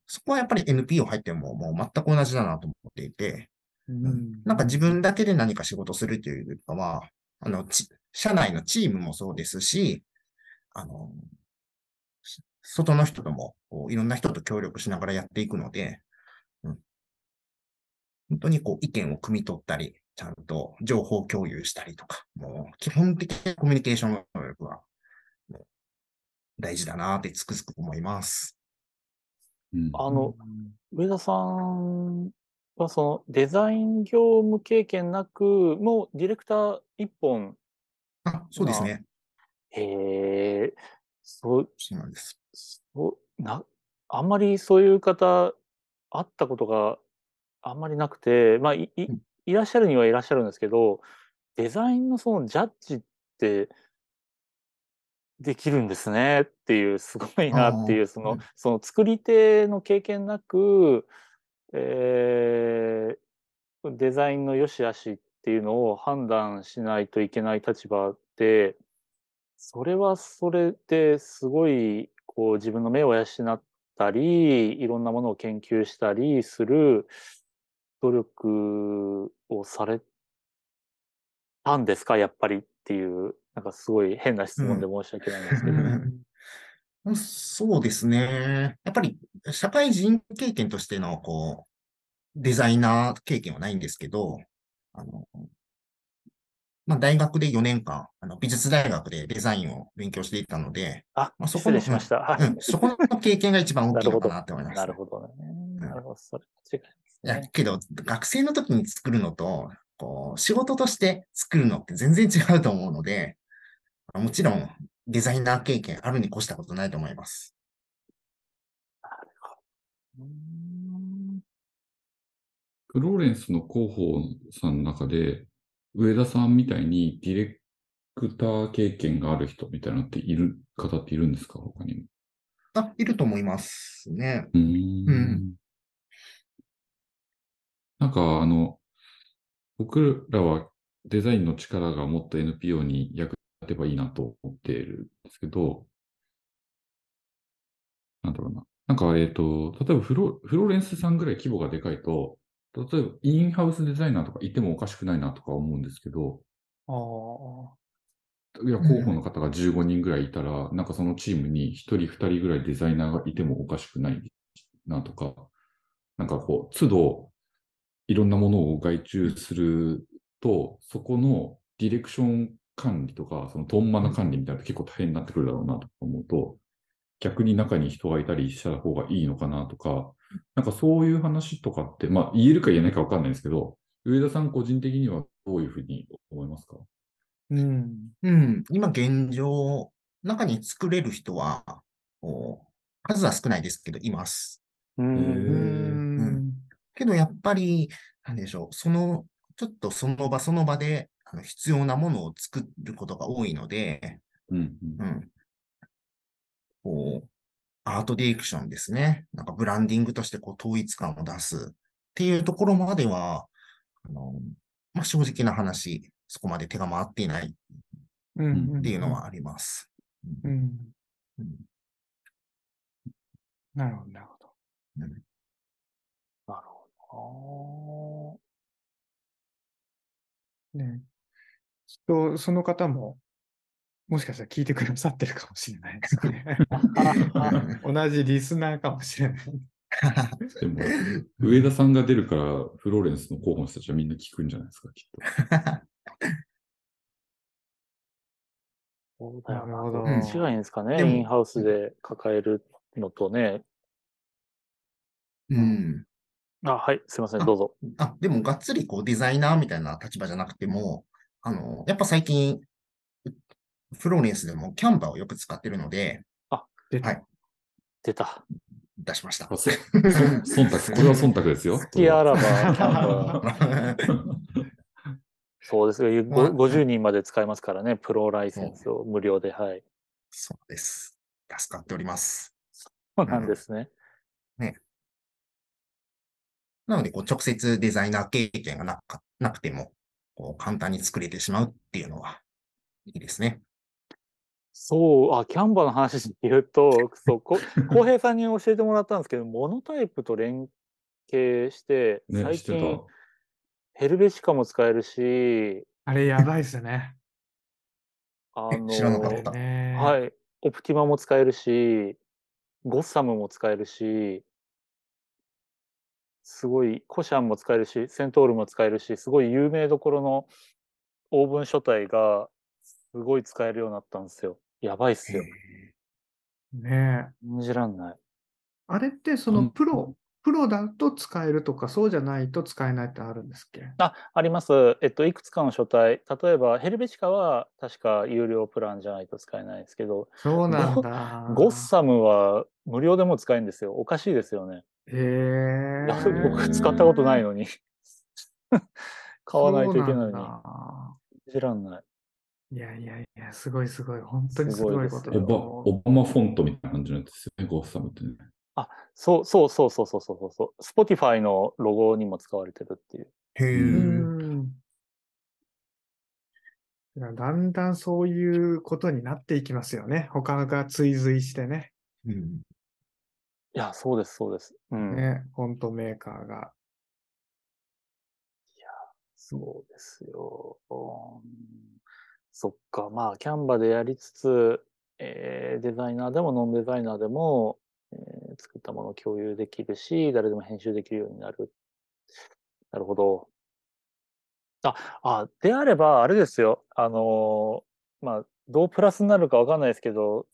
そこはやっぱり NPO 入ってももう全く同じだなと思っていて、うん。なんか自分だけで何か仕事するというよりかは、あの、ち社内のチームもそうですし、あの、し外の人とも、こういろんな人と協力しながらやっていくので、うん、本当にこう意見を汲み取ったり、ちゃんと情報共有したりとか、もう基本的なコミュニケーション能力は、大事だなってつくづく思います。うんあの、上田さんはそのデザイン業務経験なく、もうディレクター一本、あ、そうですね。へえ、そう、そうなんです。そう、な、あんまりそういう方、会ったことがあんまりなくて、まあ、い、いうんいらっしゃるにはいらっしゃるんですけど、デザインのそのジャッジって、できるんですねっていう、すごいなっていう、そのうん、その作り手の経験なく、えーデザインの良し悪しっていうのを判断しないといけない立場で、それはそれですごい、こう自分の目を養ったり、いろんなものを研究したりする努力をされたんですか？やっぱりっていう、なんかすごい変な質問で申し訳ないんですけど。[laughs] うんそうですね。やっぱり社会人経験としての、こう、デザイナー経験はないんですけど、あの、まあ、大学で4年間、あの、美術大学でデザインを勉強していたので、あ、まあそこの失礼しました。はいうん、そこの経験が一番大きいのかなって思います。[laughs] なるほどね。なるほど。それ違いやね。、けど、学生の時に作るのと、こう、仕事として作るのって全然違うと思うので、もちろん、デザイナー経験あるに越したことないと思います。うーんフローレンスの広報さんの中で、上田さんみたいにディレクター経験がある人みたいなのっている方っているんですか？他にも。あ、いると思いますね。うーんうんなんか、あの、僕らはデザインの力がもっと NPO に役立てばいいなと思っているんですけど、なんだろうな。なんか、えっ、と、例えばフロフローレンスさんぐらい規模がでかいと、例えばインハウスデザイナーとかいてもおかしくないなとか思うんですけど、ああ。いや、候補の方が15人ぐらいいたら、なんかそのチームに1人、2人ぐらいデザイナーがいてもおかしくないなとか、なんかこう、都度いろんなものを外注すると、そこのディレクション管理とか、そのトンマな管理みたいなのって結構大変になってくるだろうなと思うと、逆に中に人がいたりした方がいいのかなとか、なんかそういう話とかって、まあ言えるか言えないかわかんないですけど、上田さん個人的にはどういうふうに思いますか？うん。うん。今現状、中に作れる人は、数は少ないですけど、います。う。ん。けどやっぱり、なんでしょう、その、ちょっとその場その場であの必要なものを作ることが多いので、うんうんうん。こう、アートディレクションですね。なんかブランディングとしてこう統一感を出すっていうところまでは、あの、まあ、正直な話、そこまで手が回っていないうん。っていうのはあります。うん。うんなるほど、なるほど。なるほね。きっと、その方も、もしかしたら聞いてくださってるかもしれないですね。[laughs] 同じリスナーかもしれない。[laughs] でも、上田さんが出るから、フローレンスの候補の人たちはみんな聞くんじゃないですか、きっと。ど。そうだよな。なるほどどっちがいいんですかね。インハウスで抱えるのとね。うん。あ、はい、すいません、あどうぞ。あ、でもがっつりこうデザイナーみたいな立場じゃなくても、あの、やっぱ最近、フローレンスでもキャンバーをよく使ってるので、ではい出た。出しました忖度、これは忖度ですよ。好きあらば、キャンバー。[laughs] そうですよ。まあご50人まで使えますからね。プロライセンスを無料で。はい。そうです。助かっております。そうなんですね。なので、こう直接デザイナー経験がなかなくても、こう簡単に作れてしまうっていうのは、いいですね。そう、あ、キャンバーの話で言うと、そう、こ [laughs] 浩平さんに教えてもらったんですけど、モノタイプと連携して、ね、最。近、ヘルベシカも使えるし、あれやばいっすね。あの、知らなかったねはい、オプティマも使えるし、ゴッサムも使えるし、すごい、コシャンも使えるし、セントールも使えるし、すごい有名どころのオーブン書体がすごい使えるようになったんですよ。やばいっすよ。ね信じらんない。あれってそのプロ、プロだと使えるとか、そうじゃないと使えないってあるんですっけ？あ、あります。えっと、いくつかの書体。例えば、ヘルベシカは確か有料プランじゃないと使えないですけど、そうなんだ。ゴッサムは無料でも使えるんですよ。おかしいですよね。へえ [laughs] 僕使ったことないのに。[laughs] 買わないといけないのに。そうなんだ信じらんない。いやいやいや、すごいすごい。本当にすすごごいことだオバオバマフォントみたいな感じのやつですよね、ゴッサムってね。そうそうそうそうそうそうそう。Spotify のロゴにも使われてるっていう。へえ。だんだんそういうことになっていきますよね。他が追随してね。うんいや、そうです、そうです。うん。ね、フォントメーカーが。そうですよ。うんそっか、まあ、キャンバでやりつつ、えーデザイナーでもノンデザイナーでも、えー作ったものを共有できるし、誰でも編集できるようになる。なるほど。あ、あ、であれば、あれですよ。あのーまあ、どうプラスになるかわかんないですけど、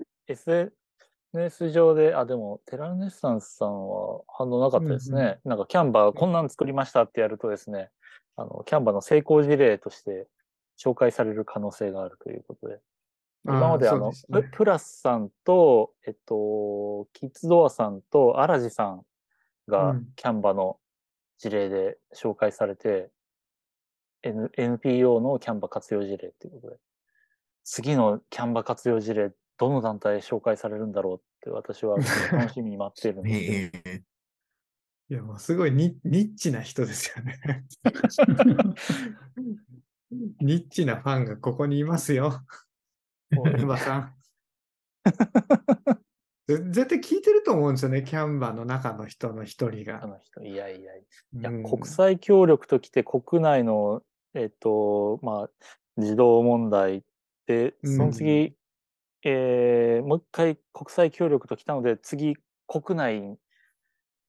SNS 上で、あ、でも、テラルネッサンスさんは反応なかったですね。なんか、キャンバーこんなん作りましたってやるとですね、あの、キャンバーの成功事例として紹介される可能性があるということで。今まであの、ねププラスさんと、えっと、キッズドアさんとアラジさんがうんキャンバの事例で紹介されて、N、NPO のキャンバ活用事例っていうことで。次のキャンバ活用事例、どの団体紹介されるんだろうって私は楽しみに待ってるんですけど。[laughs] ええいや、もうすごいニニッチな人ですよね。[laughs] ニッチなファンがここにいますよ。大沼さん。ぜ絶対聞いてると思うんですよね、キャンバーの中の人の一人が。あの人、いやいやいや、うん国際協力ときて国内の、えっと、まあ、児童問題で、その次、えーもう一回国際協力ときたので、次、国内、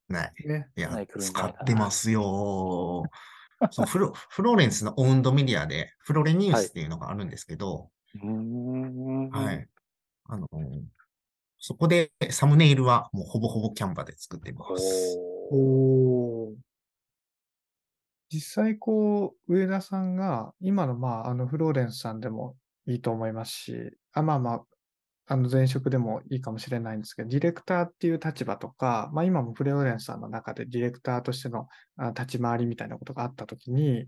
ない。ね。いや使ってますよ。[laughs] そうフロフローレンスのオウンドメディアで、フロレニュースっていうのがあるんですけど、うーんはい。あの、そこでサムネイルはもうほぼほぼキャンバで作ってます。お実際、こう、上田さんが、今の、まあ、あの、フローレンスさんでもいいと思いますし、あまあまあ、あの、前職でもいいかもしれないんですけど、ディレクターっていう立場とか、まあ、今もフローレンスさんの中でディレクターとしての立ち回りみたいなことがあったときに、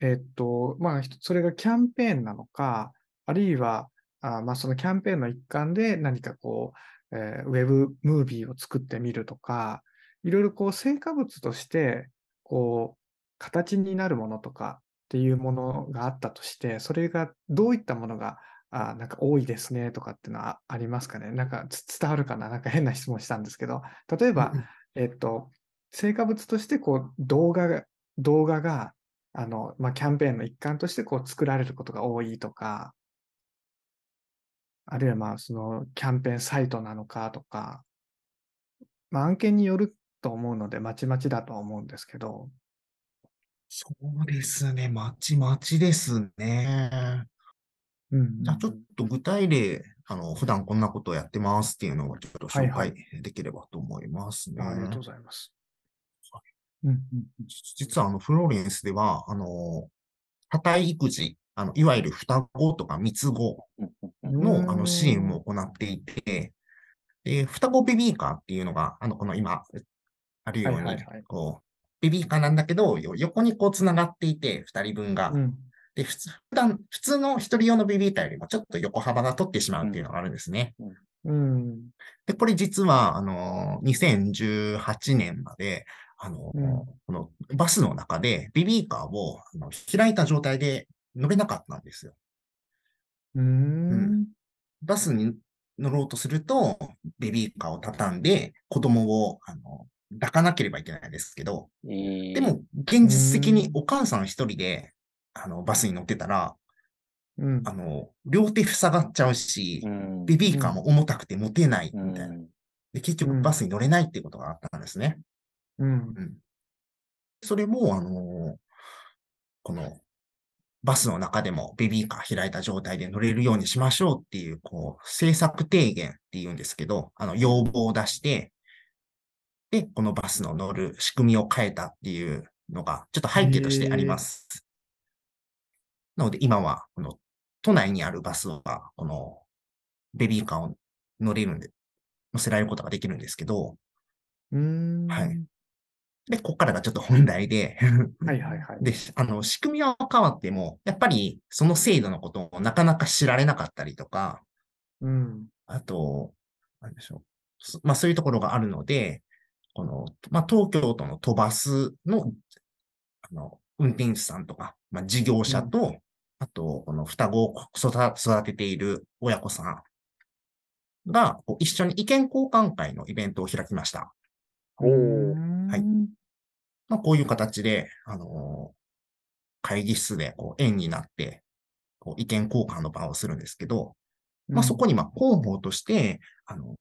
えっと、まあ、それがキャンペーンなのか、あるいは、あまあ、そのキャンペーンの一環で何かこう、えーウェブムービーを作ってみるとか、いろいろこう成果物として、こう、形になるものとかっていうものがあったとして、それがどういったものが、あなんか多いですねとかっていうのはありますかね。なんかつ伝わるかな？なんか変な質問したんですけど、例えば、えっと、成果物としてこう動画が、動画が、あの、まあ、キャンペーンの一環としてこう作られることが多いとか、あるいはまあ、そのキャンペーンサイトなのかとか、まあ、案件によると思うので、まちまちだとは思うんですけど、そうですね。まちまちですね。じゃあちょっと具体例、あの、普段こんなことをやってますっていうのをちょっと紹はいはい。介できればと思いますね。ありがとうございます。うんうん実はあの、フローレンスでは、あの、多体育児、あの、いわゆる双子とか三つ子のあの支援も行っていて、で、双子ベビーカーっていうのが、あの、この今、あるように、はいはいはい。こう、ベビーカーなんだけど、よ横にこう繋がっていて、二人分が。うんで、普通、普段、普通の一人用のベビーカーよりもちょっと横幅が取ってしまうっていうのがあるんですね。うん。で、これ実は、あの、2018年まで、あの、うん。このバスの中でベビーカーをあの開いた状態で乗れなかったんですよ。うーん。バスに乗ろうとすると、ベビーカーを畳んで子供を、あの、抱かなければいけないんですけど、いいでも、現実的にお母さん一人で、あの、バスに乗ってたら、うんあの、両手塞がっちゃうしう、んベビーカーも重たくて持てないうんみたいな。で、結うん局バスに乗れないっていうことがあったんですね。うんうん。それも、あの、この、バスの中でもベビーカー開いた状態で乗れるようにしましょうっていう、こう、政策提言っていうんですけど、あの、要望を出して、で、このバスの乗る仕組みを変えたっていうのが、ちょっと背景としてあります。なので、今は、この、都内にあるバスは、この、ベビーカーを乗れるんで、乗せられることができるんですけど、うーんはいで、ここからがちょっと本題で、はいはいはい。で、あの、仕組みは変わっても、やっぱりその制度のことをなかなか知られなかったりとか、うんあと、なんでしょう。そまあそういうところがあるので、この、まあ東京都の都バスの、あの、運転手さんとか、まあ事業者と、あと、この双子を育育てている親子さんが、一緒に意見交換会のイベントを開きました。おー。はい。まあ、こういう形で、あのー会議室でこう円になって、こう意見交換の場をするんですけど、まあ、そこにまあ広報として、あの、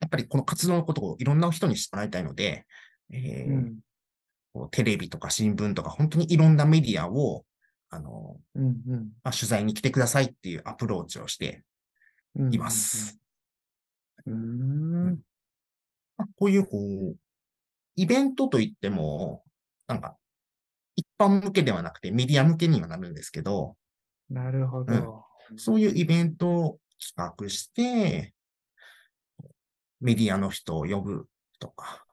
やっぱりこの活動のことをいろんな人に知ってもらいたいので、えーうん。こうテレビとか新聞とか本当にいろんなメディアを、あの、うんうん。まあ、取材に来てくださいっていうアプローチをしてうんいます。うーん。まあこういう、こう、イベントといっても、なんか、一般向けではなくてメディア向けにはなるんですけど、なるほど。そういうイベントを企画して、メディアの人を呼ぶとか、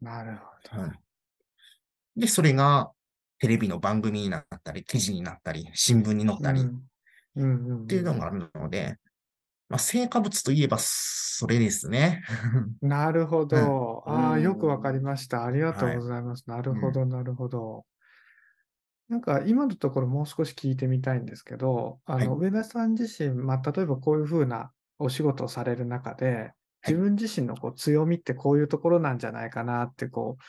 なるほど。うん。で、それがテレビの番組になったり、記事になったり、新聞に載ったり、っていうのがあるので、まあ、成果物といえばそれですね。[laughs] なるほど。うんああ、うんよくわかりました。ありがとはいうございます。なるほど、なるほど。なんか今のところもう少し聞いてみたいんですけど、あの、上田さん自身、まあ、例えばこういうふうなお仕事をされる中で、自分自身のこう強みってこういうところなんじゃないかなってこう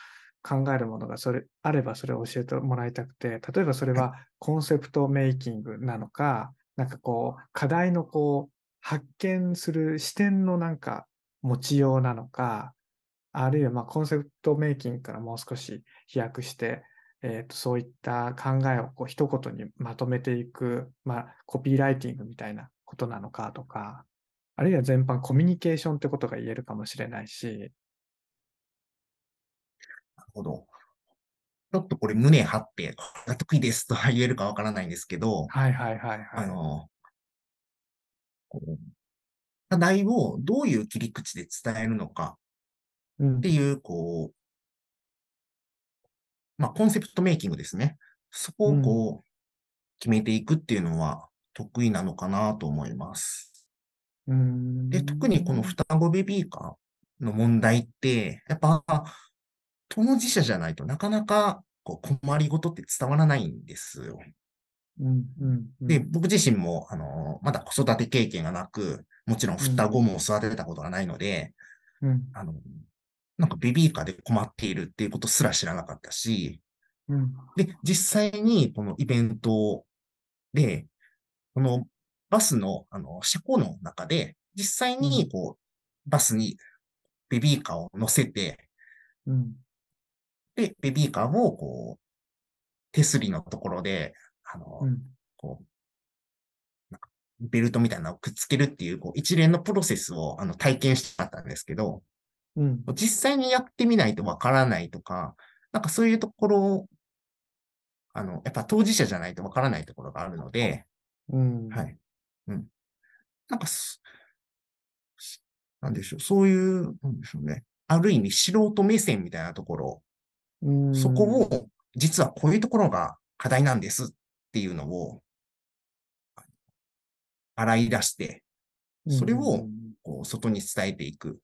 考えるものがそれあればそれを教えてもらいたくて、例えばそれはコンセプトメイキングなのか、なんかこう課題のこう発見する視点のなんか持ちようなのか、あるいはまあコンセプトメイキングからもう少し飛躍して、えーとそういった考えをこう一言にまとめていく、まあ、コピーライティングみたいなことなのかとか、あるいは全般コミュニケーションってことが言えるかもしれないし、ほど。ちょっとこれ胸張って、これが得意ですとは [laughs] 言えるかわからないんですけど、はいはいはいはい。あの、こう課題をどういう切り口で伝えるのかうんっていう、こう、まあ、コンセプトメイキングですね。そこをこう、決めていくっていうのは得意なのかなと思います。うんで、特にこの双子ベビーカーの問題って、やっぱ、当事者じゃないとなかなかこう困りごとって伝わらないんですよ。うんうんうん。で、僕自身も、あの、まだ子育て経験がなく、もちろん双子も育てたことがないので、うん。あの、なんかベビーカーで困っているっていうことすら知らなかったし、うん。で、実際にこのイベントで、このバスの、あの、車庫の中で、実際にこう、バスにベビーカーを乗せて、うんで、ベビーカーをこう、手すりのところで、あの、うんこう、なんかベルトみたいなのをくっつけるっていう、こう、一連のプロセスをあの体験したかったんですけど、うん実際にやってみないとわからないとか、なんかそういうところを、あの、やっぱ当事者じゃないとわからないところがあるので、うんはい。うん。なんかす、しなんでしょう、そういう、なんでしょうね。ある意味素人目線みたいなところ、うんそこを、実はこういうところが課題なんですっていうのを、洗い出して、それをこう外に伝えていく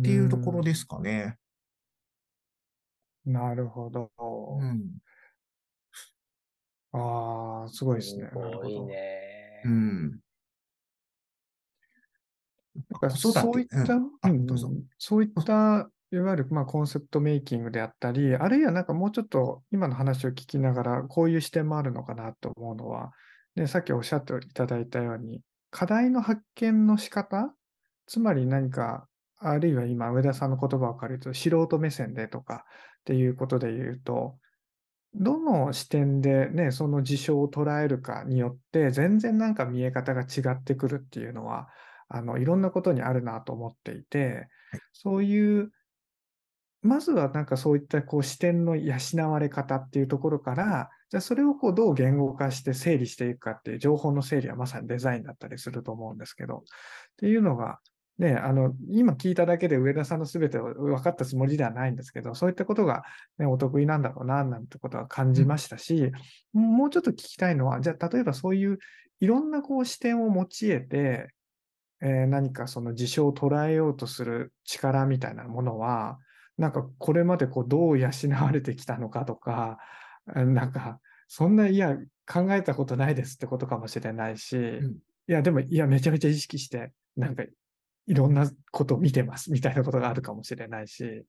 っていうところですかね。うんなるほど。うん。ああ、すごいですね。すごいね。うん。なんかそういった、うんうんそういった、いわゆるまあコンセプトメイキングであったり、あるいはなんかもうちょっと今の話を聞きながら、こういう視点もあるのかなと思うのは、ね、さっきおっしゃっていただいたように、課題の発見の仕方、つまり何か、あるいは今、上田さんの言葉を借りると、素人目線でとかっていうことで言うと、どの視点でね、その事象を捉えるかによって、全然なんか見え方が違ってくるっていうのは、あの、いろんなことにあるなと思っていて、そういう、まずはなんかそういったこう視点の養われ方っていうところから、じゃあそれをこうどう言語化して整理していくかっていう情報の整理はまさにデザインだったりすると思うんですけど、っていうのが、ね、あの、今聞いただけで上田さんの全てを分かったつもりではないんですけど、そういったことが、ね、お得意なんだろうな、なんてことは感じましたし、もうちょっと聞きたいのは、じゃあ例えばそういういろんなこう視点を用いて、えー何かその事象を捉えようとする力みたいなものは、なんかこれまでこうどう養われてきたのかとか、えーなんかそんな、いや、考えたことないですってことかもしれないし、ん。いや、でも、いや、めちゃめちゃ意識して、なんかいろんなことを見てますみたいなことがあるかもしれないし、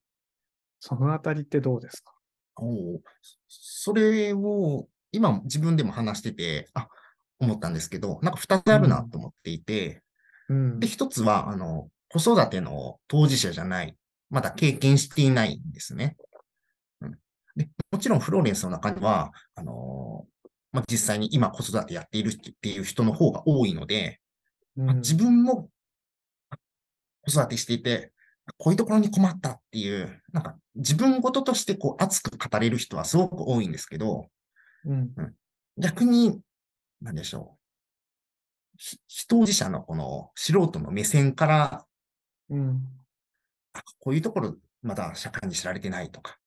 そのあたりってどうですか？おうそれを今自分でも話してて、あ、思ったんですけど、なんか二つあるなと思っていて、うん。で、。一つは、あの、子育ての当事者じゃない、まだ経験していないんですね。うん、でもちろんフローレンスの中には、あのまあ、実際に今子育てやっているっていう人の方が多いので、まあ自分も子育てしていて、こういうところに困ったっていう、なんか自分ごととしてこう熱く語れる人はすごく多いんですけど、うん。逆に、なんでしょう。ひ非当事者のこの素人の目線から、うん。あこういうところまだ社会に知られてないとか、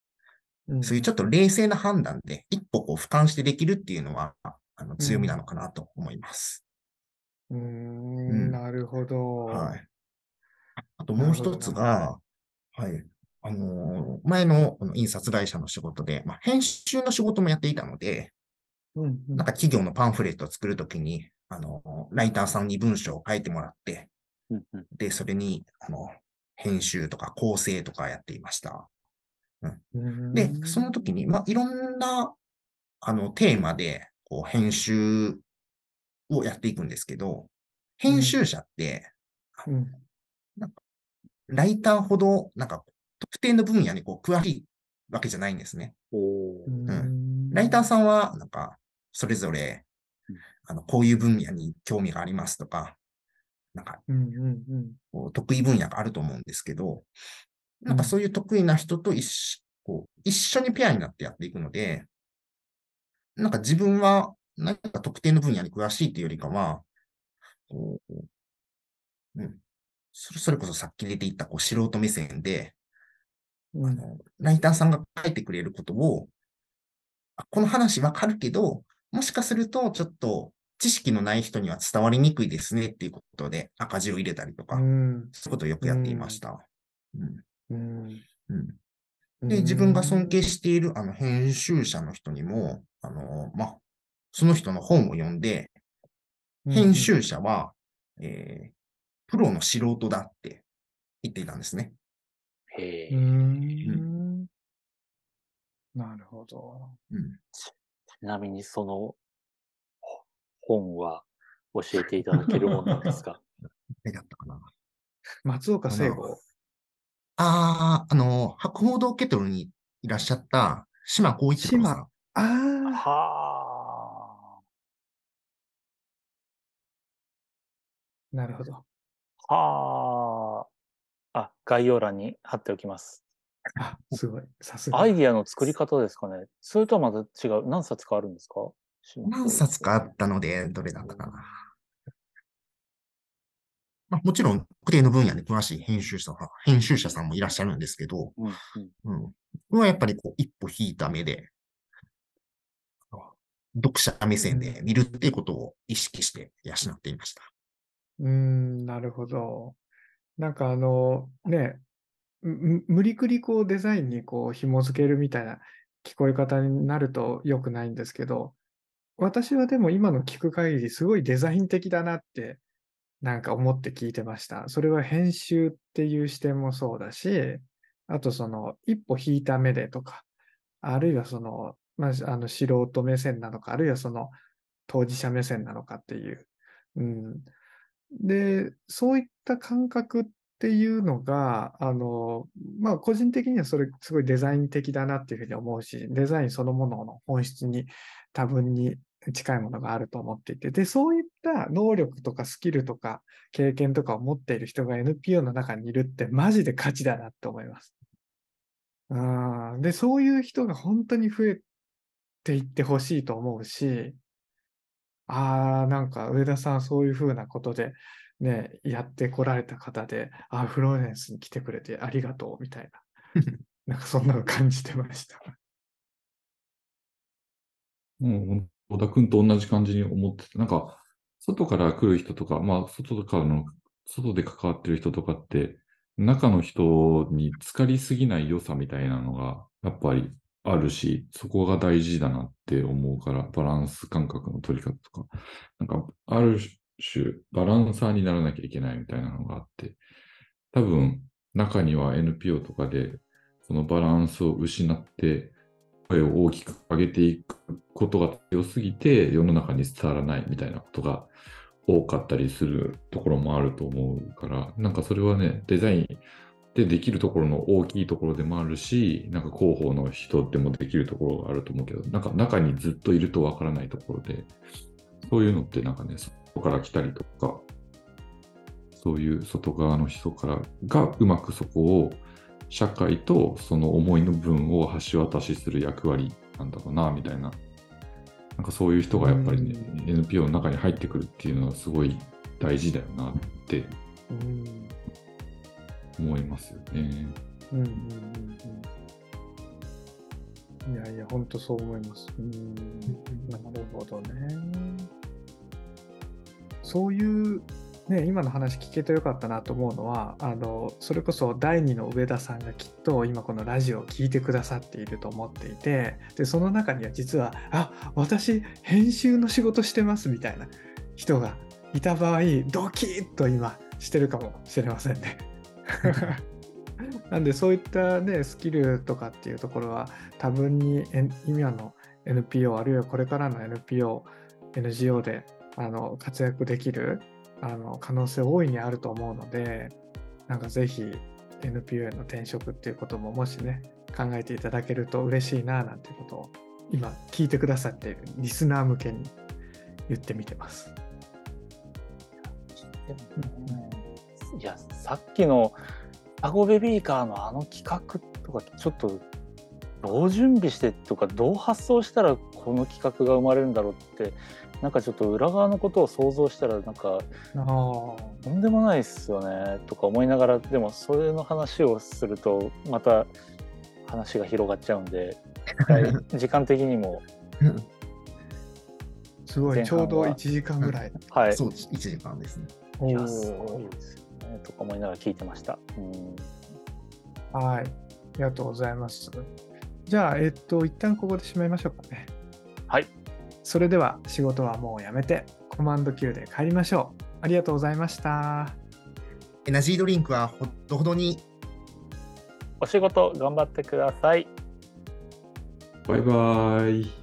うん。そういうちょっと冷静な判断で一歩こう俯瞰してできるっていうのは、ああの強みなのかなと思います。うーうんん、なるほど。はい。あともう一つが、はい。あのー前の印刷会社の仕事で、まあ、編集の仕事もやっていたので、うんうんなんか企業のパンフレットを作るときに、あのーライターさんに文章を書いてもらって、で、それに、あの、編集とか構成とかやっていました。うん。で、その時に、まあ、いろんな、あの、テーマで、こう、編集をやっていくんですけど、編集者って、うん。ライターほど、なんか、特定の分野にこう、詳しいわけじゃないんですね。うん。ライターさんは、なんか、それぞれうん、あの、こういう分野に興味がありますとか、なんか、得意分野があると思うんですけど、なんかそういう得意な人と一緒こう一緒にペアになってやっていくので、なんか自分は何か特定の分野に詳しいというよりかは、こううん、それそれこそさっき出ていったこう素人目線で、うん。あの、ライターさんが書いてくれることを、あこの話わかるけど、もしかするとちょっと知識のない人には伝わりにくいですねっていうことで赤字を入れたりとか、うん。そういうことをよくやっていました。うん。うん。うん、で、自分が尊敬しているあの編集者の人にも、あの、まあ、その人の本を読んで、編集者は、えープロの素人だって言っていたんですね。へうえ。ん。なるほど。うん、ちなみにそのほ本は教えていただけるものなんですか？[laughs] 何だったかな。松岡聖吾。ああ、あの、博報堂ケトルにいらっしゃった島光一郎さん。ああ、はなるほど。あ。はあ。あ、概要欄に貼っておきます。あ、すごい。さすが。アイディアの作り方ですかね。それとはまた違う。何冊かあるんですか？何冊かあったので、どれだったかな。[laughs] まあ、もちろん、特定の分野に詳しい編集者さん、編集者さんもいらっしゃるんですけど、うんうん。うん。僕はやっぱりこう、一歩引いた目で、読者目線で見るっていうことを意識して養っていました。うーん、なるほど。なんかあの、ね、む無理くりこうデザインにこう紐付けるみたいな聞こえ方になると良くないんですけど、私はでも今の聞く限りすごいデザイン的だなってなんか思って聞いてました。それは編集っていう視点もそうだし、あとその一歩引いた目でとか、あるいはその、まあ、あの素人目線なのか、あるいはその当事者目線なのかっていう。うん、で、そういった感覚っていうのが、あの、まあ、個人的にはそれすごいデザイン的だなっていうふうに思うし、デザインそのものの本質に多分に近いものがあると思っていて、で、そういった能力とかスキルとか経験とかを持っている人が NPO の中にいるってマジで価値だなって思います。うんで、そういう人が本当に増えていってほしいと思うし、ああ、なんか上田さんそういうふうなことでね、やってこられた方で、あーフローレンスに来てくれてありがとうみたいな。なんかそんなの感じてました。もう、小田君と同じ感じに思ってて、なんか、外から来る人とか、まあ、外からの、外で関わってる人とかって、中の人に浸かりすぎない良さみたいなのが、やっぱりあるし、そこが大事だなって思うから、バランス感覚の取り方とか、なんか、ある種、バランサーにならなきゃいけないみたいなのがあって、多分、中には NPO とかで、そのバランスを失って、声を大きく上げていくことが強すぎて世の中に伝わらないみたいなことが多かったりするところもあると思うから、なんかそれはね、デザインでできるところの大きいところでもあるし、なんか広報の人でもできるところがあると思うけど、なんか中にずっといるとわからないところで、そういうのってなんかね、外から来たりとか、そういう外側の人からがうまくそこを社会とその思いの分を橋渡しする役割なんだろうな、みたいな。なんかそういう人がやっぱりね、う NPO の中に入ってくるっていうのはすごい大事だよなってうん思いますよね。うんうんうんうんいやいや、本当そう思います。うん、なるほどね。そういう、ね、今の話聞けてよかったなと思うのは、あの、それこそ第二の上田さんがきっと今このラジオを聞いてくださっていると思っていて、で、その中には実は、あ、私、編集の仕事してますみたいな人がいた場合、ドキッと今してるかもしれませんね。[laughs] なんでそういったね、スキルとかっていうところは多分にえ今の NPO あるいはこれからの NPO、NGO であの活躍できるあの可能性大いにあると思うので、なんかぜひ NPO への転職っていうことももしね、考えていただけると嬉しいななんていうことを今聞いてくださっているリスナー向けに言ってみてます。いや、さっきのアゴベビーカーのあの企画とか、ちょっとどう準備してとか、どう発想したらこの企画が生まれるんだろうって、なんかちょっと裏側のことを想像したら、なんか、とんでもないっすよねとか思いながら、でもそれの話をすると、また話が広がっちゃうんで、は [laughs] い時間的にも、すごい、ちょうど1時間ぐらい。はい、そうです。1時間ですね。おいやすーごいですよねとか思いながら聞いてました。うんはい。ありがとうございます。じゃあ、えっと、一旦ここで締めましょうかね。はい。それでは、仕事はもうやめて、コマンド Q で帰りましょう。ありがとうございました。エナジードリンクはほどほどにお仕事頑張ってください。バイバイ。